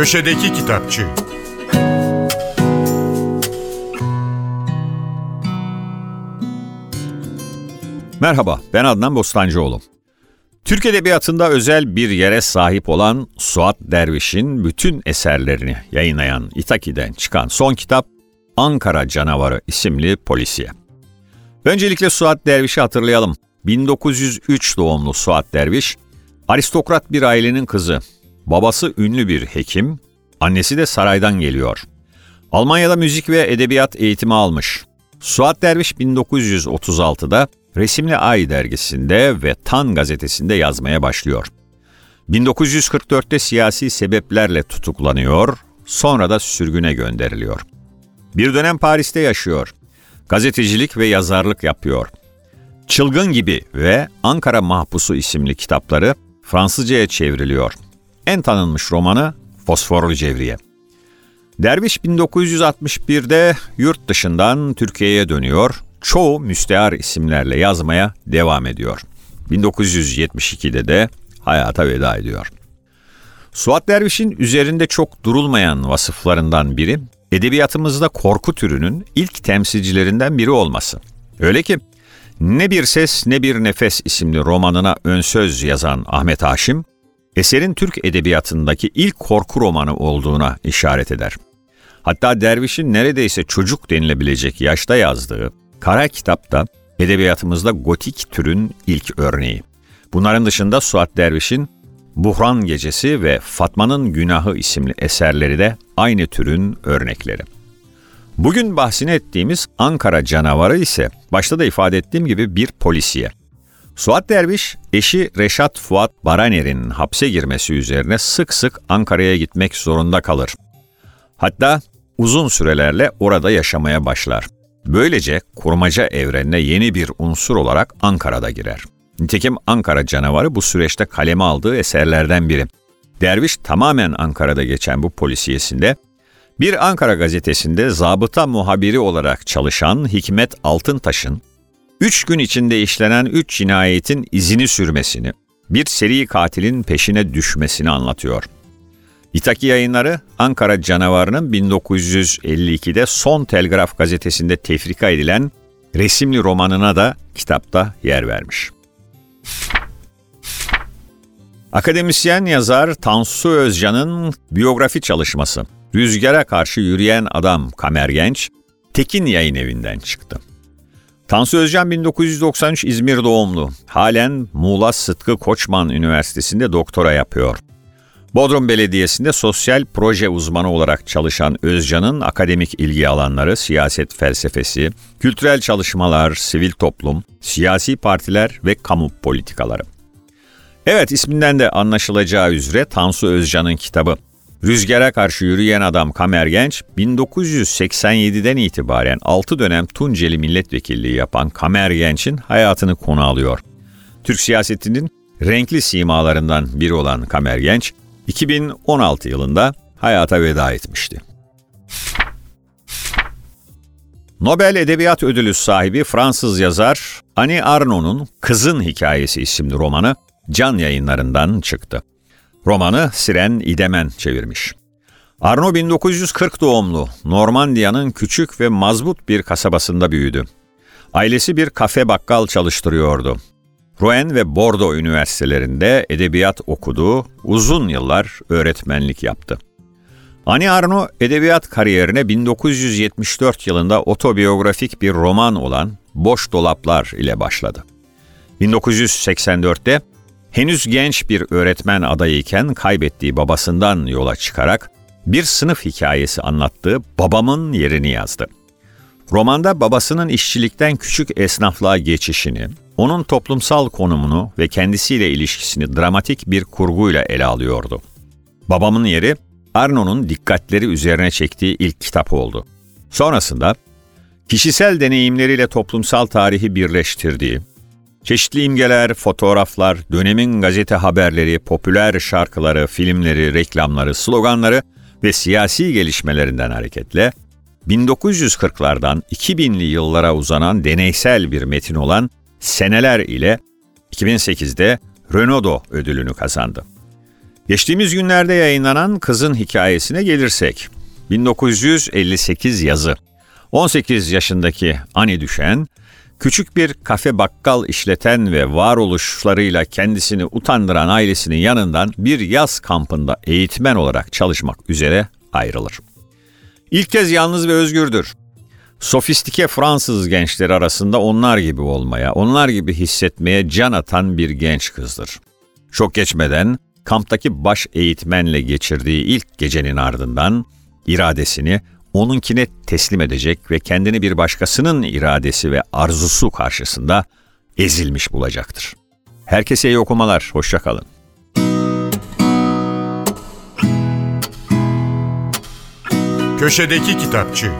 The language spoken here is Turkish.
Köşedeki Kitapçı Merhaba, ben Adnan Bostancıoğlu. Türk Edebiyatı'nda özel bir yere sahip olan Suat Derviş'in bütün eserlerini yayınlayan İtaki'den çıkan son kitap Ankara Canavarı isimli polisiye. Öncelikle Suat Derviş'i hatırlayalım. 1903 doğumlu Suat Derviş, aristokrat bir ailenin kızı. Babası ünlü bir hekim, annesi de saraydan geliyor. Almanya'da müzik ve edebiyat eğitimi almış. Suat Derviş 1936'da Resimli Ay dergisinde ve Tan gazetesinde yazmaya başlıyor. 1944'te siyasi sebeplerle tutuklanıyor, sonra da sürgüne gönderiliyor. Bir dönem Paris'te yaşıyor. Gazetecilik ve yazarlık yapıyor. Çılgın gibi ve Ankara Mahpusu isimli kitapları Fransızcaya çevriliyor. En tanınmış romanı Fosforlu Cevriye. Derviş 1961'de yurt dışından Türkiye'ye dönüyor çoğu müstehar isimlerle yazmaya devam ediyor. 1972'de de hayata veda ediyor. Suat Derviş'in üzerinde çok durulmayan vasıflarından biri, edebiyatımızda korku türünün ilk temsilcilerinden biri olması. Öyle ki Ne Bir Ses Ne Bir Nefes isimli romanına ön söz yazan Ahmet Haşim, eserin Türk edebiyatındaki ilk korku romanı olduğuna işaret eder. Hatta Derviş'in neredeyse çocuk denilebilecek yaşta yazdığı Kara Kitap da edebiyatımızda gotik türün ilk örneği. Bunların dışında Suat Derviş'in Buhran Gecesi ve Fatma'nın Günahı isimli eserleri de aynı türün örnekleri. Bugün bahsini ettiğimiz Ankara canavarı ise başta da ifade ettiğim gibi bir polisiye. Suat Derviş, eşi Reşat Fuat Baraner'in hapse girmesi üzerine sık sık Ankara'ya gitmek zorunda kalır. Hatta uzun sürelerle orada yaşamaya başlar. Böylece kurmaca evrenine yeni bir unsur olarak Ankara'da girer. Nitekim Ankara canavarı bu süreçte kaleme aldığı eserlerden biri. Derviş tamamen Ankara'da geçen bu polisiyesinde bir Ankara gazetesinde zabıta muhabiri olarak çalışan Hikmet Altıntaş'ın üç gün içinde işlenen üç cinayetin izini sürmesini, bir seri katilin peşine düşmesini anlatıyor.'' İtaki yayınları Ankara canavarının 1952'de Son Telgraf gazetesinde tefrika edilen resimli romanına da kitapta yer vermiş. Akademisyen yazar Tansu Özcan'ın biyografi çalışması Rüzgara Karşı Yürüyen Adam Kamer Genç, Tekin Yayın Evi'nden çıktı. Tansu Özcan 1993 İzmir doğumlu. Halen Muğla Sıtkı Koçman Üniversitesi'nde doktora yapıyor. Bodrum Belediyesi'nde sosyal proje uzmanı olarak çalışan Özcan'ın akademik ilgi alanları siyaset felsefesi, kültürel çalışmalar, sivil toplum, siyasi partiler ve kamu politikaları. Evet isminden de anlaşılacağı üzere Tansu Özcan'ın kitabı Rüzgara Karşı Yürüyen Adam Kamer Genç, 1987'den itibaren 6 dönem Tunceli milletvekilliği yapan Kamer Genç'in hayatını konu alıyor. Türk siyasetinin renkli simalarından biri olan Kamer Genç, 2016 yılında hayata veda etmişti. Nobel Edebiyat Ödülü sahibi Fransız yazar Annie Arnaud'un Kızın Hikayesi isimli romanı Can yayınlarından çıktı. Romanı Siren İdemen çevirmiş. Arnaud 1940 doğumlu, Normandiya'nın küçük ve mazbut bir kasabasında büyüdü. Ailesi bir kafe bakkal çalıştırıyordu. Rouen ve Bordeaux üniversitelerinde edebiyat okudu, uzun yıllar öğretmenlik yaptı. Ani Arno edebiyat kariyerine 1974 yılında otobiyografik bir roman olan Boş Dolaplar ile başladı. 1984'te henüz genç bir öğretmen adayıyken kaybettiği babasından yola çıkarak bir sınıf hikayesi anlattığı Babamın Yerini yazdı. Romanda babasının işçilikten küçük esnaflığa geçişini, onun toplumsal konumunu ve kendisiyle ilişkisini dramatik bir kurguyla ele alıyordu. Babamın yeri Arno'nun dikkatleri üzerine çektiği ilk kitap oldu. Sonrasında kişisel deneyimleriyle toplumsal tarihi birleştirdiği, çeşitli imgeler, fotoğraflar, dönemin gazete haberleri, popüler şarkıları, filmleri, reklamları, sloganları ve siyasi gelişmelerinden hareketle 1940'lardan 2000'li yıllara uzanan deneysel bir metin olan Seneler ile 2008'de Renaudot ödülünü kazandı. Geçtiğimiz günlerde yayınlanan Kızın Hikayesine gelirsek, 1958 yazı. 18 yaşındaki Ani Düşen, küçük bir kafe bakkal işleten ve varoluşlarıyla kendisini utandıran ailesinin yanından bir yaz kampında eğitmen olarak çalışmak üzere ayrılır. İlk kez yalnız ve özgürdür. Sofistike Fransız gençleri arasında onlar gibi olmaya, onlar gibi hissetmeye can atan bir genç kızdır. Çok geçmeden kamptaki baş eğitmenle geçirdiği ilk gecenin ardından iradesini onunkine teslim edecek ve kendini bir başkasının iradesi ve arzusu karşısında ezilmiş bulacaktır. Herkese iyi okumalar, hoşçakalın. Köşedeki Kitapçı